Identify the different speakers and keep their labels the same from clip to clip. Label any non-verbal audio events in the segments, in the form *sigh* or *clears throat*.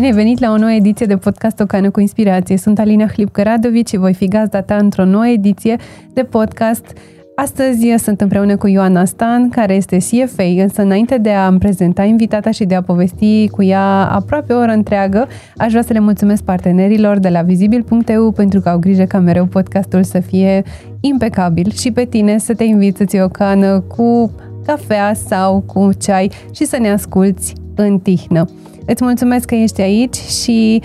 Speaker 1: și bine ai venit la o nouă ediție de podcast Ocană cu Inspirație. Sunt Alina Hlipcă-Radovici și voi fi gazda ta într-o nouă ediție de podcast Astăzi sunt împreună cu Ioana Stan, care este CFA, însă înainte de a-mi prezenta invitata și de a povesti cu ea aproape o oră întreagă, aș vrea să le mulțumesc partenerilor de la vizibil.eu pentru că au grijă ca mereu podcastul să fie impecabil și pe tine să te invit să-ți o cană cu cafea sau cu ceai și să ne asculți în tihnă. Îți mulțumesc că ești aici și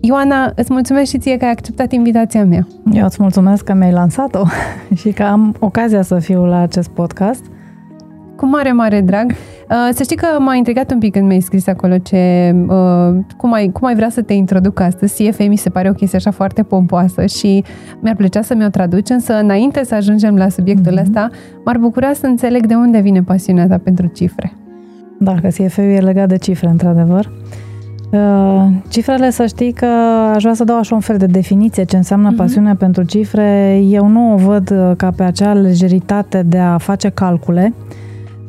Speaker 1: Ioana, îți mulțumesc și ție că ai acceptat invitația mea.
Speaker 2: Eu îți mulțumesc că mi-ai lansat-o *laughs* și că am ocazia să fiu la acest podcast.
Speaker 1: Cu mare, mare drag. Uh, să știi că m-a intrigat un pic când mi-ai scris acolo ce, uh, cum, ai, cum ai vrea să te introduc astăzi. CFA mi se pare o chestie așa foarte pompoasă și mi-ar plăcea să mi-o traduci, însă înainte să ajungem la subiectul mm-hmm. ăsta, m-ar bucura să înțeleg de unde vine pasiunea ta pentru cifre.
Speaker 2: Da, că CFA e legat de cifre, într-adevăr. Uh, cifrele, să știi că aș vrea să dau așa un fel de definiție ce înseamnă uh-huh. pasiunea pentru cifre. Eu nu o văd uh, ca pe acea lejeritate de a face calcule.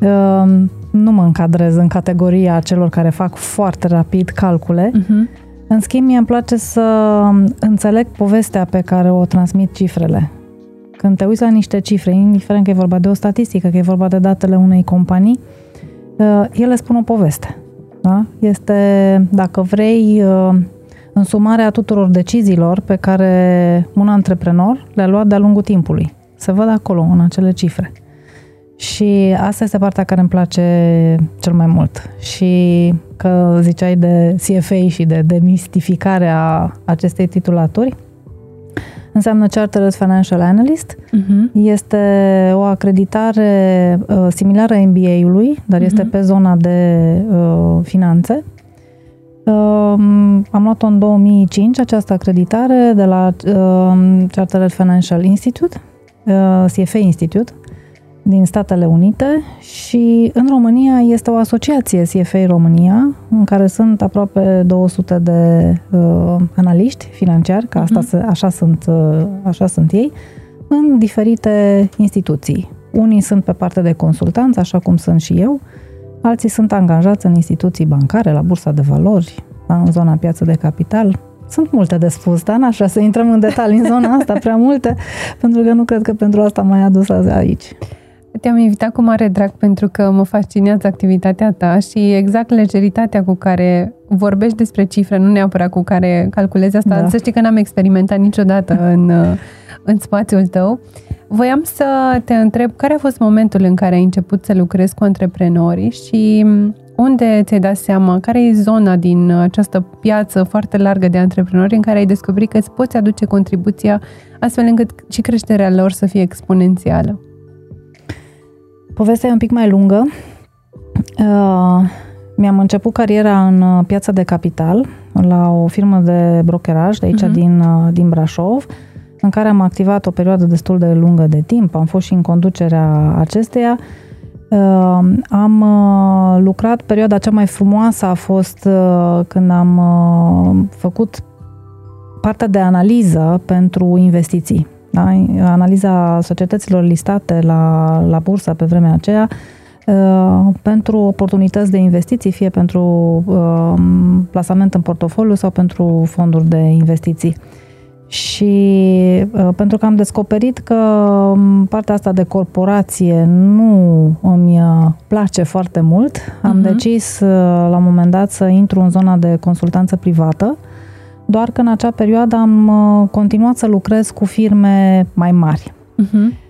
Speaker 2: Uh, nu mă încadrez în categoria celor care fac foarte rapid calcule. Uh-huh. În schimb, mie îmi place să înțeleg povestea pe care o transmit cifrele. Când te uiți la niște cifre, indiferent că e vorba de o statistică, că e vorba de datele unei companii, ele spun o poveste. Da? Este, dacă vrei, uh, însumarea tuturor deciziilor pe care un antreprenor le-a luat de-a lungul timpului. Se văd acolo, în acele cifre. Și asta este partea care îmi place cel mai mult. Și că ziceai de CFA și de demistificarea acestei titulaturi, înseamnă Chartered Financial Analyst. Uh-huh. Este o acreditare uh, similară MBA-ului, dar uh-huh. este pe zona de uh, finanțe. Uh, am luat-o în 2005, această acreditare, de la uh, Chartered Financial Institute, uh, CFA Institute, din Statele Unite și în România este o asociație CFA România, în care sunt aproape 200 de uh, analiști financiari, că asta, uh-huh. așa, sunt, uh, așa sunt ei, în diferite instituții. Unii sunt pe partea de consultanță, așa cum sunt și eu, alții sunt angajați în instituții bancare, la bursa de valori, da, în zona piață de capital. Sunt multe de spus, dar n-aș vrea să intrăm în detalii în zona asta, prea multe, *laughs* pentru că nu cred că pentru asta mai adus azi aici.
Speaker 1: Te-am invitat cu mare drag pentru că mă fascinează activitatea ta și exact legeritatea cu care vorbești despre cifre, nu neapărat cu care calculezi asta. Da. Să știi că n-am experimentat niciodată în, *laughs* în spațiul tău. Voiam să te întreb care a fost momentul în care ai început să lucrezi cu antreprenorii și unde ți-ai dat seama, care e zona din această piață foarte largă de antreprenori în care ai descoperit că îți poți aduce contribuția astfel încât și creșterea lor să fie exponențială?
Speaker 2: Povestea e un pic mai lungă. Uh, mi-am început cariera în uh, piața de capital, la o firmă de brokeraj de aici uh-huh. din, uh, din Brașov, în care am activat o perioadă destul de lungă de timp. Am fost și în conducerea acesteia. Uh, am uh, lucrat, perioada cea mai frumoasă a fost uh, când am uh, făcut partea de analiză pentru investiții da? analiza societăților listate la, la bursă pe vremea aceea uh, pentru oportunități de investiții, fie pentru uh, plasament în portofoliu sau pentru fonduri de investiții. Și uh, pentru că am descoperit că um, partea asta de corporație nu îmi place foarte mult, am uh-huh. decis la un moment dat să intru în zona de consultanță privată doar că în acea perioadă am uh, continuat să lucrez cu firme mai mari. Uh-huh.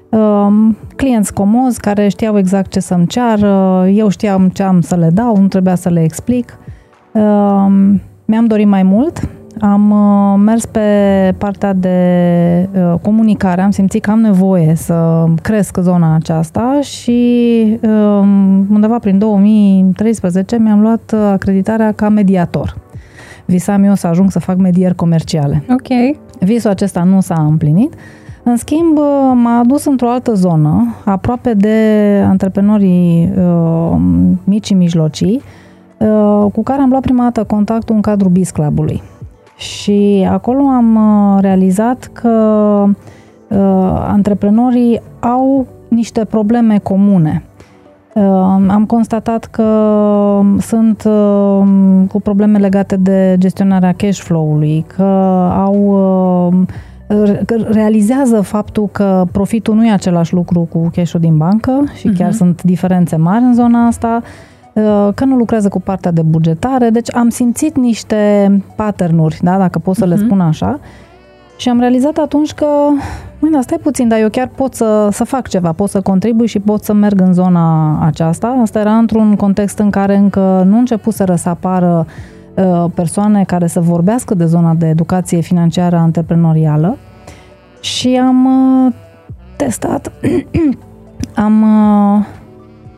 Speaker 2: Clienți comozi care știau exact ce să-mi ceară, eu știam ce am să le dau, nu trebuia să le explic. Um, mi-am dorit mai mult, am uh, mers pe partea de uh, comunicare, am simțit că am nevoie să cresc zona aceasta și um, undeva prin 2013 mi-am luat acreditarea ca mediator visam eu să ajung să fac medieri comerciale.
Speaker 1: Ok.
Speaker 2: Visul acesta nu s-a împlinit. În schimb, m-a adus într-o altă zonă, aproape de antreprenorii uh, mici și mijlocii, uh, cu care am luat prima dată contactul în cadrul BIS Clubului. Și acolo am uh, realizat că uh, antreprenorii au niște probleme comune Am constatat că sunt cu probleme legate de gestionarea cash flow-ului, că au realizează faptul că profitul nu e același lucru cu cash-ul din bancă și chiar uh-huh. sunt diferențe mari în zona asta, că nu lucrează cu partea de bugetare, deci am simțit niște pattern-uri, da, dacă pot să uh-huh. le mhm. spun așa, și am realizat atunci că, măi, stai puțin, dar eu chiar pot să, să fac ceva, pot să contribui și pot să merg în zona aceasta. Asta era într-un context în care încă nu începuseră să apară uh, persoane care să vorbească de zona de educație financiară antreprenorială și am uh, testat, *clears throat* am uh,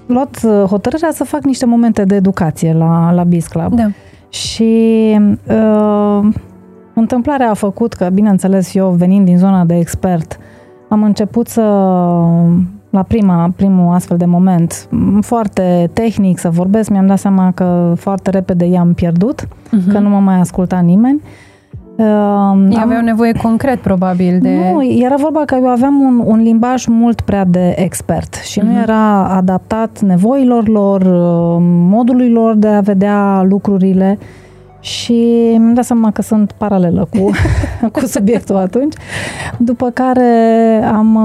Speaker 2: luat hotărârea să fac niște momente de educație la, la Biz Club. Da. Și uh, Întâmplarea a făcut că, bineînțeles, eu venind din zona de expert, am început să, la prima, primul astfel de moment, foarte tehnic să vorbesc, mi-am dat seama că foarte repede i-am pierdut, uh-huh. că nu mă mai asculta nimeni.
Speaker 1: Uh, Ei aveau nevoie concret, probabil, de...
Speaker 2: Nu, era vorba că eu aveam un, un limbaj mult prea de expert și uh-huh. nu mhm. era adaptat nevoilor lor, uh, modului lor de a vedea lucrurile. Și îmi dat seama că sunt paralelă cu, *laughs* cu subiectul atunci. După care am,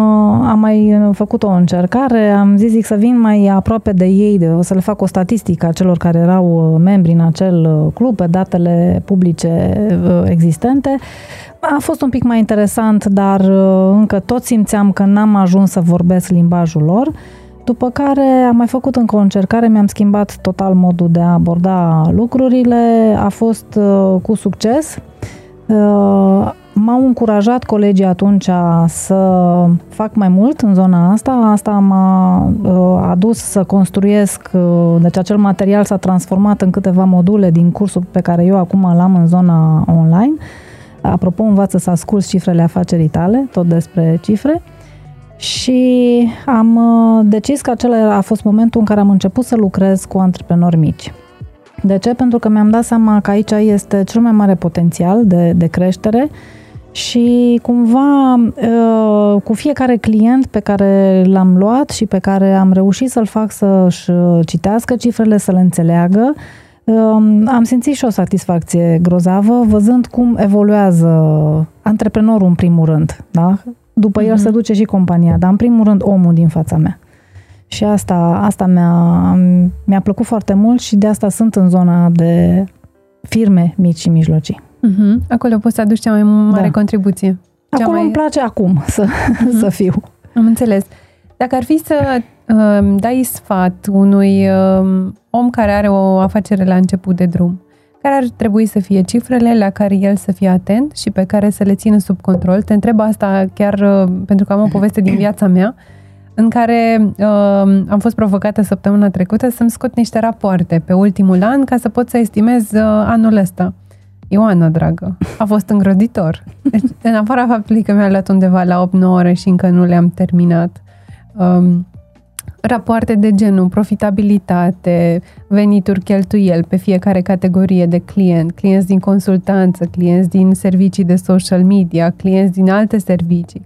Speaker 2: am mai făcut o încercare, am zis zic să vin mai aproape de ei, de, o să le fac o statistică a celor care erau membri în acel club, pe datele publice uh, existente. A fost un pic mai interesant, dar uh, încă tot simțeam că n-am ajuns să vorbesc limbajul lor. După care am mai făcut încă o încercare, mi-am schimbat total modul de a aborda lucrurile, a fost uh, cu succes. Uh, m-au încurajat colegii atunci să fac mai mult în zona asta. Asta m-a uh, adus să construiesc, uh, deci acel material s-a transformat în câteva module din cursul pe care eu acum l-am în zona online. Apropo, învață să asculți cifrele afacerii tale, tot despre cifre. Și am uh, decis că acela a fost momentul în care am început să lucrez cu antreprenori mici. De ce? Pentru că mi-am dat seama că aici este cel mai mare potențial de, de creștere și cumva uh, cu fiecare client pe care l-am luat și pe care am reușit să-l fac să-și citească cifrele, să le înțeleagă, um, am simțit și o satisfacție grozavă văzând cum evoluează antreprenorul în primul rând. Da? După mm-hmm. el se duce și compania, dar în primul rând omul din fața mea. Și asta, asta mi-a, mi-a plăcut foarte mult și de asta sunt în zona de firme mici și mijlocii.
Speaker 1: Mm-hmm. Acolo poți să aduci cea mai mare da. contribuție.
Speaker 2: Cea Acolo
Speaker 1: mai...
Speaker 2: îmi place acum *laughs* să, mm-hmm. să fiu.
Speaker 1: Am înțeles. Dacă ar fi să uh, dai sfat unui uh, om care are o afacere la început de drum, care ar trebui să fie cifrele la care el să fie atent și pe care să le țină sub control. Te întreb asta chiar uh, pentru că am o poveste din viața mea în care uh, am fost provocată săptămâna trecută să-mi scot niște rapoarte pe ultimul an ca să pot să estimez uh, anul ăsta. Ioana, dragă, a fost îngroditor. Deci, în afara faptului că mi-a luat undeva la 8-9 ore și încă nu le-am terminat, um, rapoarte de genul profitabilitate, venituri, cheltuieli pe fiecare categorie de client, clienți din consultanță, clienți din servicii de social media, clienți din alte servicii.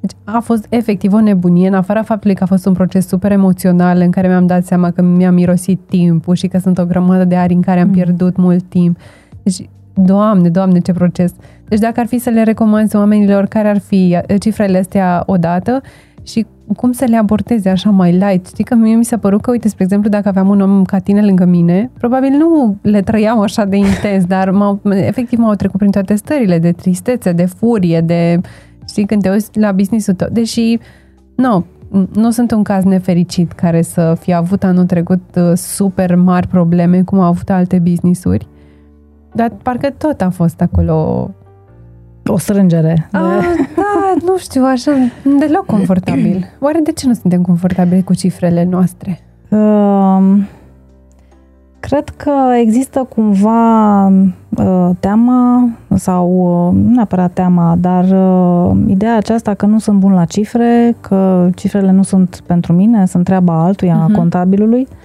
Speaker 1: Deci a fost efectiv o nebunie, în afara faptului că a fost un proces super emoțional în care mi-am dat seama că mi-a mirosit timpul și că sunt o grămadă de ari în care am mm. pierdut mult timp. Deci, doamne, doamne, ce proces! Deci dacă ar fi să le recomand oamenilor care ar fi cifrele astea odată și cum să le abordeze așa mai light. Știi că mie mi s-a părut că, uite, spre exemplu, dacă aveam un om ca tine lângă mine, probabil nu le trăiam așa de intens, *laughs* dar m-au, efectiv m-au trecut prin toate stările de tristețe, de furie, de, știi, când te uiți la business-ul tău. Deși, nu, nu sunt un caz nefericit care să fie avut anul trecut uh, super mari probleme, cum au avut alte business-uri, dar parcă tot a fost acolo
Speaker 2: o strângere.
Speaker 1: A, da, nu știu, așa, deloc *clears throat* confortabil. Oare de ce nu suntem confortabili cu cifrele noastre? Uh,
Speaker 2: cred că există cumva uh, teama sau uh, nu neapărat teama, dar uh, ideea aceasta că nu sunt bun la cifre, că cifrele nu sunt pentru mine, sunt treaba altuia, uh-huh. contabilului. Uh,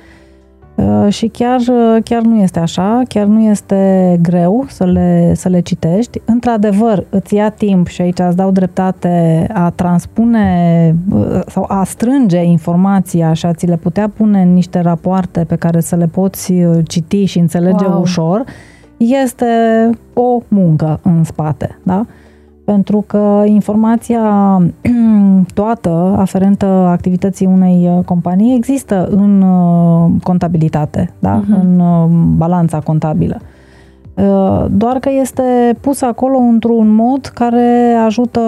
Speaker 2: și chiar, uh, chiar nu este așa, chiar nu este greu să le, să le citești. Într-adevăr, îți ia timp și aici îți dau dreptate a transpune uh, sau a strânge informația și a ți le putea pune în niște rapoarte pe care să le poți citi și înțelege wow. ușor, este o muncă în spate, da? Pentru că informația *clears throat* toată aferentă activității unei uh, companii există în uh, contabilitate, da? uh-huh. în uh, balanța contabilă. Doar că este pus acolo într-un mod care ajută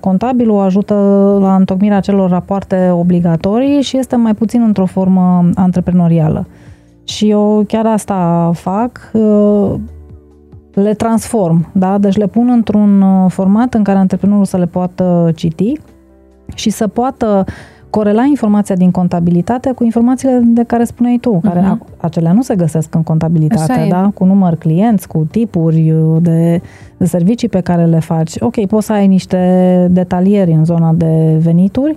Speaker 2: contabilul, ajută la întocmirea celor rapoarte obligatorii și este mai puțin într-o formă antreprenorială. Și eu chiar asta fac le transform, da? deci le pun într-un uh, format în care antreprenorul să le poată citi și să poată corela informația din contabilitate cu informațiile de care spuneai tu, uh-huh. care mhm. acelea nu se găsesc în contabilitate, da? cu număr clienți, cu tipuri uh, de, de servicii pe care le faci. Ok, poți să ai niște detalieri în zona de venituri,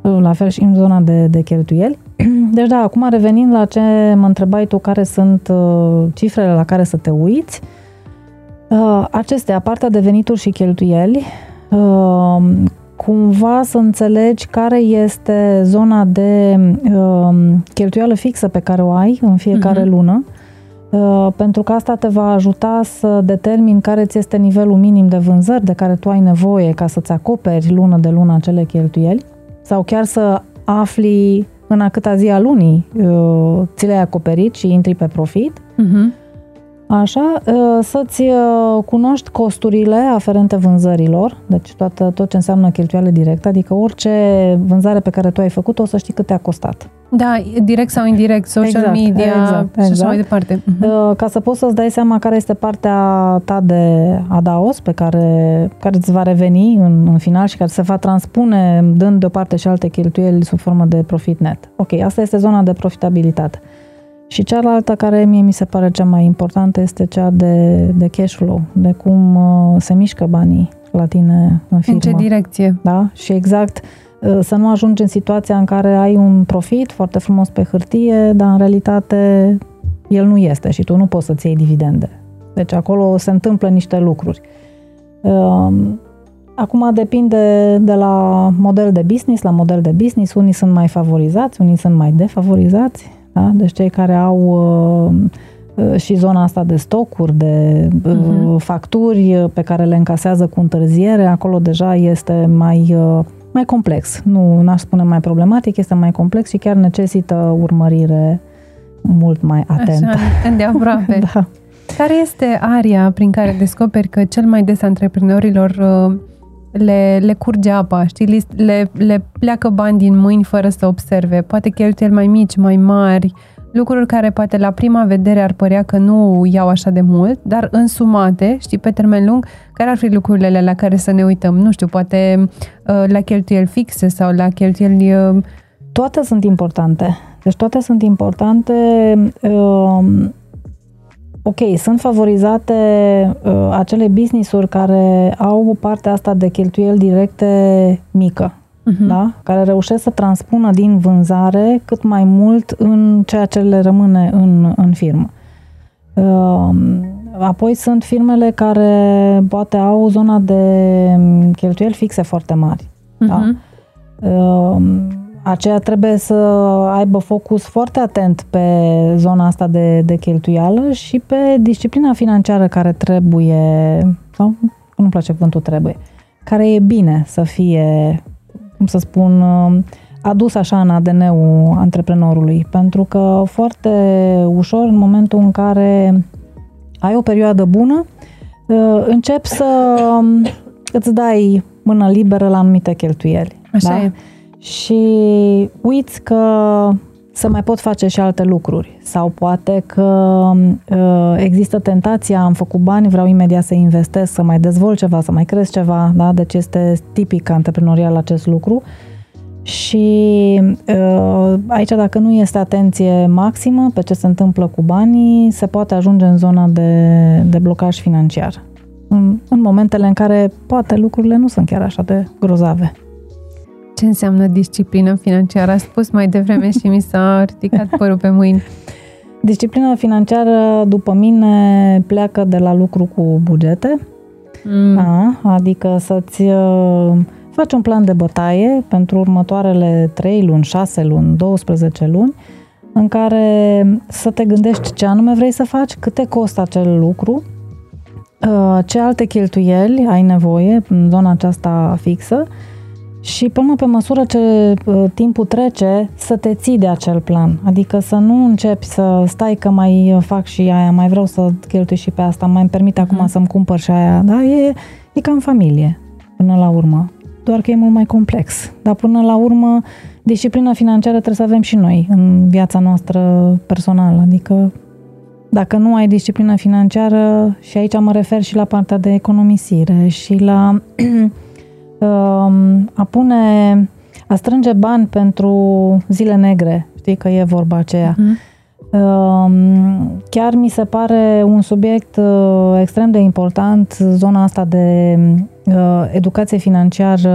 Speaker 2: uh, la fel și în zona de, de cheltuieli. *clears throat* Deci da, acum revenind la ce mă întrebai tu, care sunt uh, cifrele la care să te uiți, uh, Uh, acestea, partea de venituri și cheltuieli, uh, cumva să înțelegi care este zona de uh, cheltuială fixă pe care o ai în fiecare uh-huh. lună, pentru că asta te va ajuta să determini care ți este nivelul minim de vânzări de care tu ai nevoie ca să-ți acoperi lună de lună acele cheltuieli sau chiar să afli în a câta zi a lunii ți le-ai acoperit și intri pe profit. Uh-huh. Așa, ă, să-ți ă, cunoști costurile aferente vânzărilor, deci toată, tot ce înseamnă cheltuială directă, adică orice vânzare pe care tu ai făcut-o, să știi cât te-a costat.
Speaker 1: Da, direct sau indirect, social exact, media exact, și așa mai exact. departe.
Speaker 2: Uh-huh. Ca să poți să-ți dai seama care este partea ta de adaos pe care, care îți va reveni în, în final și care se va transpune dând deoparte și alte cheltuieli sub formă de profit net. Ok, asta este zona de profitabilitate. Și cealaltă care mie mi se pare cea mai importantă este cea de, de cash flow, de cum uh, se mișcă banii la tine în firmă.
Speaker 1: În ce direcție?
Speaker 2: Da? Și exact uh, să nu ajungi în situația în care ai un profit foarte frumos pe hârtie, dar în realitate el nu este și tu nu poți să-ți iei dividende. Deci acolo se întâmplă niște lucruri. Uh, acum depinde de la model de business la model de business. Unii sunt mai favorizați, unii sunt mai defavorizați da? Deci cei care au uh, uh, și zona asta de stocuri, de uh-huh. facturi pe care le încasează cu întârziere, acolo deja este mai, mai complex. Nu aș spune mai problematic, este mai complex și chiar necesită urmărire mult mai atentă. Așa,
Speaker 1: îndeaproape. *laughs* da. Care este aria prin care descoperi că cel mai des antreprenorilor le, le curge apa, știi, le, le pleacă bani din mâini fără să observe, poate cheltuieli mai mici, mai mari, lucruri care poate la prima vedere ar părea că nu iau așa de mult, dar însumate, știi, pe termen lung, care ar fi lucrurile la care să ne uităm? Nu știu, poate uh, la cheltuieli fixe sau la cheltuieli... Uh,
Speaker 2: toate sunt importante. Deci toate sunt importante. Uh, ok, sunt favorizate uh, acele business-uri care au partea asta de cheltuieli directe mică, uh-huh. da? care reușesc să transpună din vânzare cât mai mult în ceea ce le rămâne în, în firmă. Uh, apoi sunt firmele care poate au zona de cheltuieli fixe foarte mari. Uh-huh. Da? Mhm. Uh, aceea trebuie să aibă focus foarte atent pe zona asta de, de cheltuială și pe disciplina financiară care trebuie, sau nu-mi place cuvântul trebuie, care e bine să fie, cum să spun, adus așa în ADN-ul antreprenorului. Pentru că foarte ușor, în momentul în care ai o perioadă bună, începi să îți dai mână liberă la anumite cheltuieli.
Speaker 1: Așa da? e
Speaker 2: și uiți că să mai pot face și alte lucruri sau poate că uh, există tentația, am făcut bani, vreau imediat să investesc, să mai dezvolt ceva, să mai cresc ceva, da? deci este tipic antreprenorial acest lucru și uh, aici dacă nu este atenție maximă pe ce se întâmplă cu banii, se poate ajunge în zona de, de blocaj financiar. În, în momentele în care poate lucrurile nu sunt chiar așa de grozave.
Speaker 1: Ce înseamnă disciplină financiară? A spus mai devreme și mi s-a ridicat părul pe mâini.
Speaker 2: Disciplina financiară, după mine, pleacă de la lucru cu bugete, mm. a, adică să-ți uh, faci un plan de bătaie pentru următoarele 3 luni, 6 luni, 12 luni, în care să te gândești ce anume vrei să faci, câte costă acel lucru, uh, ce alte cheltuieli ai nevoie în zona aceasta fixă și până pe măsură ce uh, timpul trece să te ții de acel plan. Adică să nu începi să stai că mai fac și aia, mai vreau să cheltui și pe asta, mai îmi permit acum mm. să-mi cumpăr și aia. Da? E, e ca în familie, până la urmă. Doar că e mult mai complex. Dar până la urmă, disciplina financiară trebuie să avem și noi în viața noastră personală. Adică dacă nu ai disciplină financiară, și aici mă refer și la partea de economisire și la Um, *clears throat* a pune, a strânge bani pentru zile negre, știi că e vorba aceea. Uh-huh. Chiar mi se pare un subiect uh, extrem de important, zona asta de uh, educație financiară,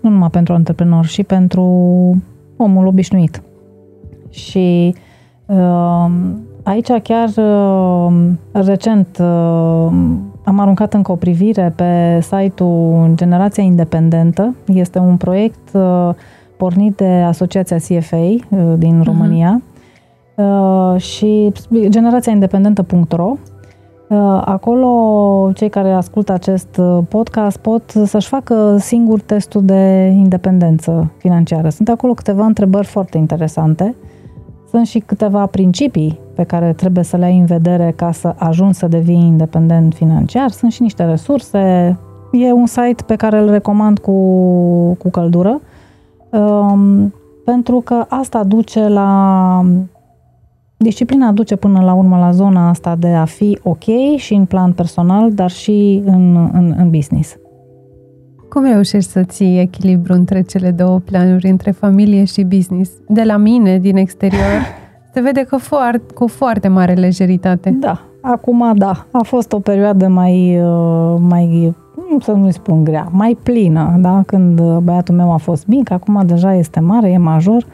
Speaker 2: nu numai pentru antreprenori, și pentru omul obișnuit. Și um, aici chiar recent am aruncat încă o privire pe site-ul Generația Independentă. Este un proiect uh, pornit de Asociația CFA uh, din uh-huh. România uh, și generațiaindependentă.ro uh, Acolo cei care ascultă acest uh, podcast pot să-și facă singur testul de independență financiară. Sunt acolo câteva întrebări foarte interesante. Sunt și câteva principii pe care trebuie să le ai în vedere ca să ajungi să devii independent financiar. Sunt și niște resurse. E un site pe care îl recomand cu, cu căldură, um, pentru că asta duce la Disciplina duce până la urmă la zona asta de a fi ok și în plan personal, dar și în, în, în business.
Speaker 1: Cum reușești să ții echilibru între cele două planuri, între familie și business? De la mine, din exterior, *laughs* se vede că foarte, cu foarte mare lejeritate.
Speaker 2: Da, acum da. A fost o perioadă mai, uh, mai să nu-i spun grea, mai plină, da? Când băiatul meu a fost mic, acum deja este mare, e major,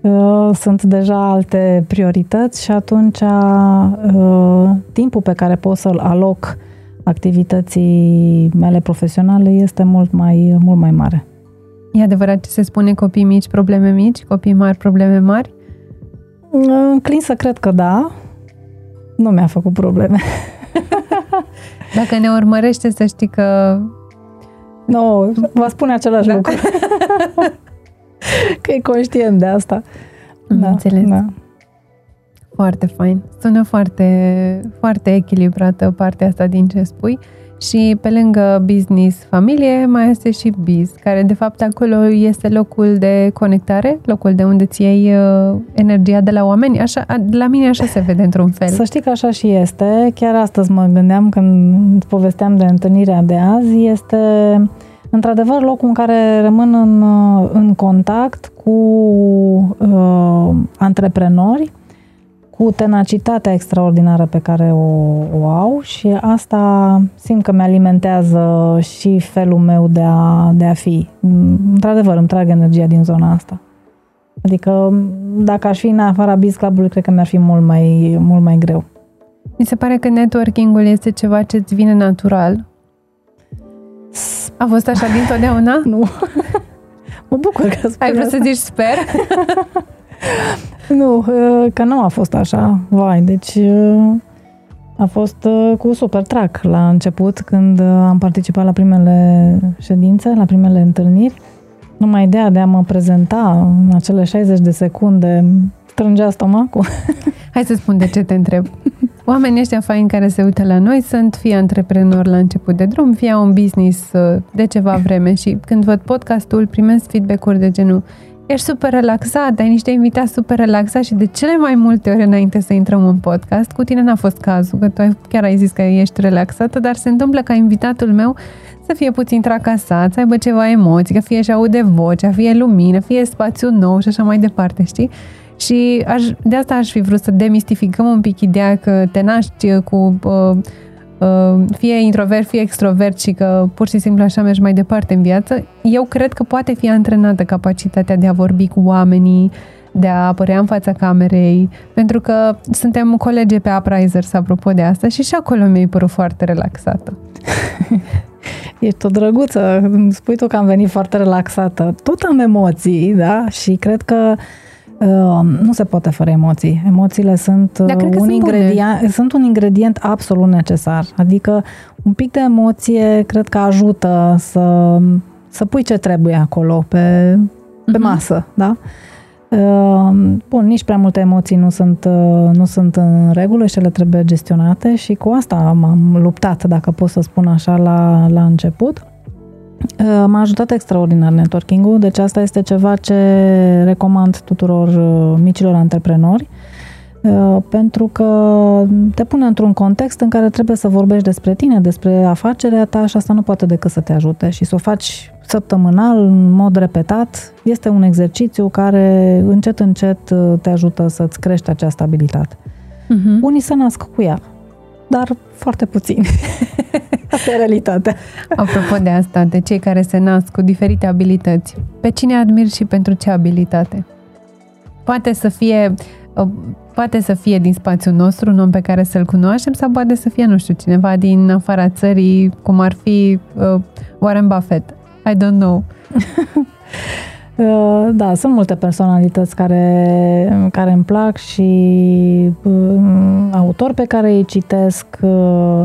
Speaker 2: uh, sunt deja alte priorități și atunci uh, timpul pe care pot să-l aloc activității mele profesionale este mult mai, mult mai mare.
Speaker 1: E adevărat ce se spune copii mici, probleme mici, copii mari, probleme mari?
Speaker 2: Înclin să cred că da. Nu mi-a făcut probleme. *laughs*
Speaker 1: Dacă ne urmărește, să știi că...
Speaker 2: Nu, no, va spune același da. lucru. *laughs* că e conștient de asta.
Speaker 1: da, înțeles. Da. Foarte fain. Sună foarte, foarte echilibrată partea asta din ce spui. Și pe lângă business, familie, mai este și biz, care de fapt acolo este locul de conectare, locul de unde ți iei uh, energia de la oameni. Așa, la mine așa se vede într-un fel.
Speaker 2: Să știi că așa și este. Chiar astăzi mă gândeam când povesteam de întâlnirea de azi. Este într-adevăr locul în care rămân în, uh, în contact cu uh, antreprenori, cu tenacitatea extraordinară pe care o, o au și asta simt că mi-alimentează și felul meu de a, de a fi. Într-adevăr, îmi trag energia din zona asta. Adică, dacă aș fi în afara Biz Club-ului, cred că mi-ar fi mult mai, mult mai greu.
Speaker 1: Mi se pare că networking-ul este ceva ce îți vine natural. A fost așa dintotdeauna? *laughs*
Speaker 2: nu. *laughs* mă bucur că
Speaker 1: Ai vrut să zici sper? *laughs*
Speaker 2: nu, uh, că nu a fost așa. Vai, deci uh, a fost uh, cu super track la început, când am participat la primele ședințe, la primele întâlniri. Numai ideea de a mă prezenta în acele 60 de secunde strângea stomacul. *laughs*
Speaker 1: Hai să spun de ce te întreb. Oamenii ăștia faini care se uită la noi sunt fie antreprenori la început de drum, fie un business de ceva vreme și când văd podcastul primesc feedback-uri de genul ești super relaxat, ai niște invitați super relaxați și de cele mai multe ori înainte să intrăm în podcast, cu tine n-a fost cazul, că tu chiar ai zis că ești relaxată, dar se întâmplă ca invitatul meu să fie puțin tracasat, să aibă ceva emoții, că fie și aude vocea, fie lumină, fie spațiu nou și așa mai departe, știi? Și aș, de asta aș fi vrut să demistificăm un pic ideea că te naști cu uh, Uh, fie introvert, fie extrovert și că pur și simplu așa mergi mai departe în viață, eu cred că poate fi antrenată capacitatea de a vorbi cu oamenii, de a apărea în fața camerei, pentru că suntem colegi pe Uprisers, apropo de asta, și și acolo mi-ai părut foarte relaxată. *laughs*
Speaker 2: Ești o drăguță, spui tu că am venit foarte relaxată. Tot am emoții, da? Și cred că uh, nu se poate fără emoții. Emoțiile sunt,
Speaker 1: Dar cred că
Speaker 2: un
Speaker 1: sunt
Speaker 2: ingredient, sunt un ingredient absolut necesar. Adică un pic de emoție cred că ajută să, să pui ce trebuie acolo pe, pe
Speaker 1: Mhm.
Speaker 2: masă, da? Uh, Bun, nici prea multe emoții nu sunt, uh, nu sunt în regulă și ele trebuie gestionate și cu asta m-am luptat, dacă pot să spun așa, la, la început. Uh, M-a ajutat extraordinar networking-ul, deci asta este ceva ce recomand tuturor uh, micilor antreprenori, uh, pentru că te pune într-un context în care trebuie să vorbești despre tine, despre afacerea ta și asta nu poate decât să te ajute și să o faci săptămânal, în mod repetat, este un exercițiu care încet, încet uh, te ajută să-ți crești acea stabilitate.
Speaker 1: Uh-huh.
Speaker 2: Unii se nasc cu ea, dar foarte puțini. *laughs* Asta e realitatea.
Speaker 1: Apropo de asta, de cei care se nasc cu diferite abilități, pe cine admiri și pentru ce abilitate? Poate să fie uh, poate să fie din spațiul nostru, un om pe care să-l cunoaștem, sau poate să fie, nu știu, cineva din afara țării, cum ar fi uh, Warren Buffett. I don't know. *laughs*
Speaker 2: Uh, Da, sunt multe personalități care, care îmi plac și uh, autori pe care îi citesc. uh,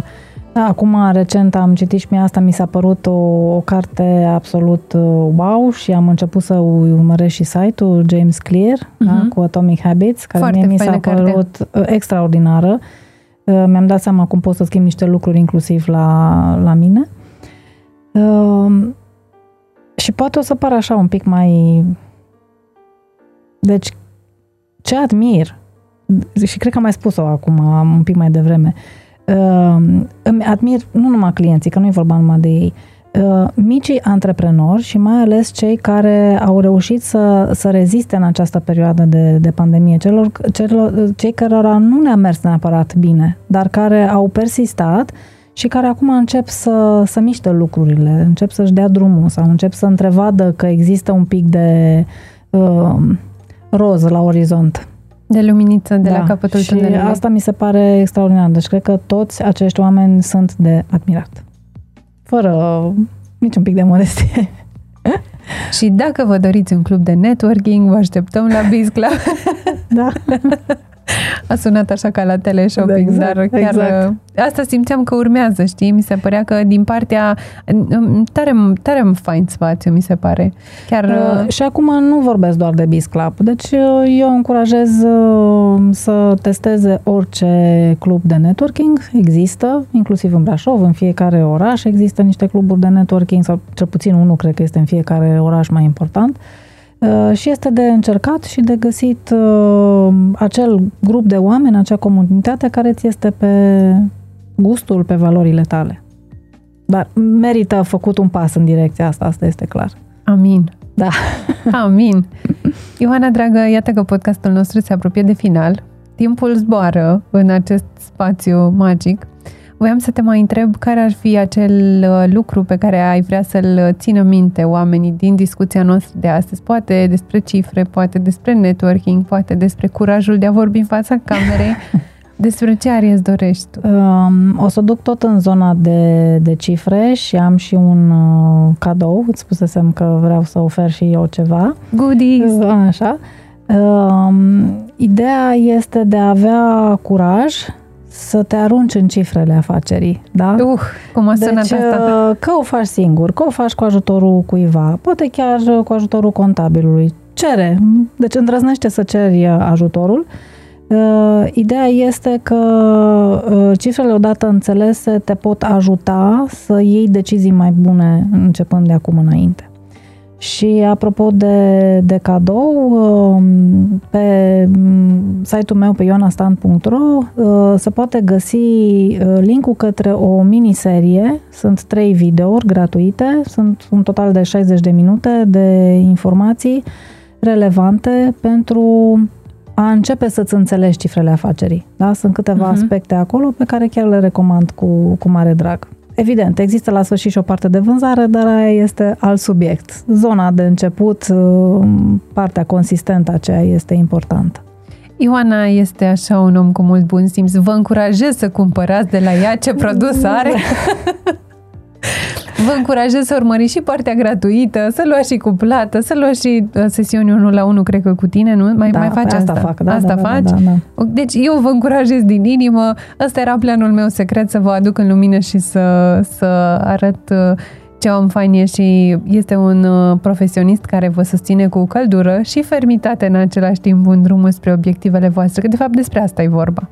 Speaker 2: Da, acum, recent, am citit și mie asta, mi s-a părut o, o carte absolut uh, wow și am început să urmăresc și site-ul James Clear da,
Speaker 1: Mhm.
Speaker 2: cu Atomic Habits, care
Speaker 1: Foarte
Speaker 2: mie mi s-a
Speaker 1: faină carte.
Speaker 2: părut uh, extraordinară. Uh, Mi-am dat seama cum pot să schimb niște lucruri inclusiv la, la mine. Uh, și poate o să par așa un pic mai... Deci, ce admir, și cred că am mai spus-o acum, un pic mai devreme, uh, îmi admir nu numai clienții, că nu e vorba numai de ei, uh, micii antreprenori și mai ales cei care au reușit să, să reziste în această perioadă de, de pandemie, celor, celor, cei cărora nu le-a mers neapărat bine, dar care au persistat și care acum încep să, să miște lucrurile, încep să-și dea drumul sau încep să întrevadă că există un pic de uh, roz la orizont.
Speaker 1: De luminiță de la capătul
Speaker 2: Da. și
Speaker 1: tunelului.
Speaker 2: asta mi se pare extraordinar. Deci cred că toți acești oameni sunt de admirat. Fără niciun pic de modestie. *laughs*
Speaker 1: Și dacă vă doriți un club de networking, vă așteptăm la Biz Club. *laughs*
Speaker 2: Da. *laughs*
Speaker 1: A sunat așa ca la teleshopping,
Speaker 2: Exact,
Speaker 1: dar chiar
Speaker 2: exact.
Speaker 1: uh, asta simțeam că urmează, știi? Mi se părea că din partea um, tare, tare fain spațiu, mi se pare. Chiar uh,
Speaker 2: Uh, și acum nu vorbesc doar de Biz Club. Deci uh, eu încurajez uh, să testeze orice club de networking. Există, inclusiv în Brașov, în fiecare oraș există niște cluburi de networking sau cel puțin unul cred că este în fiecare oraș mai important. Uh, și este de încercat și de găsit uh, acel grup de oameni, acea comunitate care ți este pe gustul, pe valorile tale. Dar merită făcut un pas în direcția asta, asta este clar.
Speaker 1: amin.
Speaker 2: Da. *laughs*
Speaker 1: Amin. Ioana, dragă, iată că podcastul nostru se apropie de final. Timpul zboară în acest spațiu magic. Voiam să te mai întreb care ar fi acel uh, lucru pe care ai vrea să-l țină minte oamenii din discuția noastră de astăzi. Poate despre cifre, poate despre networking, poate despre curajul de a vorbi în fața camerei. *laughs* Despre ce are îți dorești tu?
Speaker 2: Um, o să duc tot în zona de, de cifre și am și un uh, cadou. Îți spusesem că vreau să ofer și eu ceva.
Speaker 1: Goodies!
Speaker 2: Așa. Um, ideea este de a avea curaj să te arunci în cifrele afacerii, da?
Speaker 1: Uh, cum a sunat
Speaker 2: Deci,
Speaker 1: asta?
Speaker 2: uh, că o faci singur, că o faci cu ajutorul cuiva, poate chiar uh, cu ajutorul contabilului. Cere. Deci îndrăznește să ceri uh, ajutorul. Uh, Ideea este că uh, cifrele odată înțelese te pot ajuta să iei decizii mai bune începând de acum înainte. Și apropo de, de cadou, um, pe mm, site-ul meu pe ioanastan.ro uh, se poate găsi uh, linkul către o miniserie. Sunt trei videouri gratuite, sunt un total de 60 de minute de informații relevante pentru a începe să-ți înțelegi cifrele afacerii. Da? Sunt câteva
Speaker 1: Mhm.
Speaker 2: uh-huh. aspecte acolo pe care chiar le recomand cu, cu mare drag. Evident, există la sfârșit și o parte de vânzare, dar aia este alt subiect. Zona de început, uh, partea consistentă aceea este importantă.
Speaker 1: Ioana este așa un om cu mult bun simț. Vă încurajez să cumpărați de la ea ce produs are. *laughs* Vă încurajez să urmăriți și partea gratuită, să luați și cu plată, să luați și uh, sesiuni 1 la 1, cred că cu tine, nu? Mai,
Speaker 2: da,
Speaker 1: mai faci
Speaker 2: asta?
Speaker 1: asta?
Speaker 2: fac, da,
Speaker 1: asta
Speaker 2: da,
Speaker 1: faci?
Speaker 2: Da, da, da.
Speaker 1: Deci eu vă încurajez din inimă. Ăsta era planul meu secret, să vă aduc în lumină și să, să arăt uh, ce om fain e și este un uh, profesionist care vă susține cu căldură și fermitate în același timp în drumul spre obiectivele voastre, că de fapt despre asta e vorba.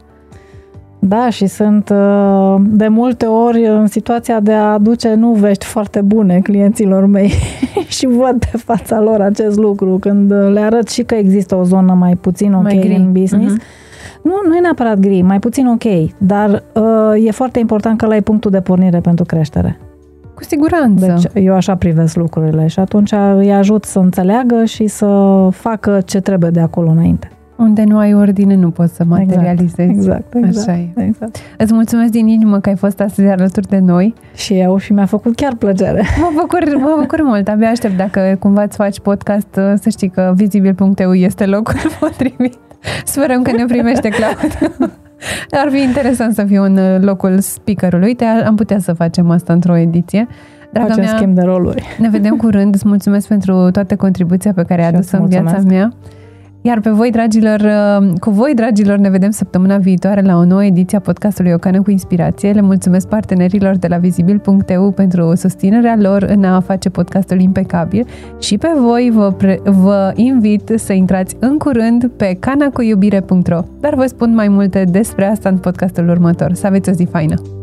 Speaker 2: Da, și sunt uh, de multe ori în situația de a aduce nu vești foarte bune clienților mei *laughs* și văd pe fața lor acest lucru când le arăt și că există o zonă mai puțin ok
Speaker 1: Mai gri.
Speaker 2: în business.
Speaker 1: Mhm.
Speaker 2: Nu, nu e neapărat gri, mai puțin ok, dar uh, e foarte important că la ai punctul de pornire pentru creștere.
Speaker 1: Cu siguranță.
Speaker 2: Deci eu așa privesc lucrurile și atunci îi ajut să înțeleagă și să facă ce trebuie de acolo înainte.
Speaker 1: Unde nu ai ordine, nu poți să materializezi.
Speaker 2: Exact, exact.
Speaker 1: Așa e.
Speaker 2: exact.
Speaker 1: Îți mulțumesc din inimă că ai fost astăzi alături de noi.
Speaker 2: Și eu și mi-a făcut chiar plăcere.
Speaker 1: Mă bucur, mă bucur mult. Abia aștept dacă cumva îți faci podcast, să știi că vizibil.eu este locul *laughs* potrivit. Sperăm că ne primește Claud. *laughs* Ar fi interesant să fiu în locul speakerului. Uite, am putea să facem asta într-o ediție.
Speaker 2: Draga Facem mea, schimb de roluri.
Speaker 1: Ne vedem curând. Îți mulțumesc pentru toată contribuția pe care ai adus-o în viața mea. Iar pe voi, dragilor, cu voi, dragilor, ne vedem săptămâna viitoare la o nouă ediție a podcastului Ocană cu Inspirație. Le mulțumesc partenerilor de la vizibil.eu pentru susținerea lor în a face podcastul impecabil și pe voi vă, pre- vă invit să intrați în curând pe canacuiubire.ro Dar vă spun mai multe despre asta în podcastul următor. Să aveți o zi faină!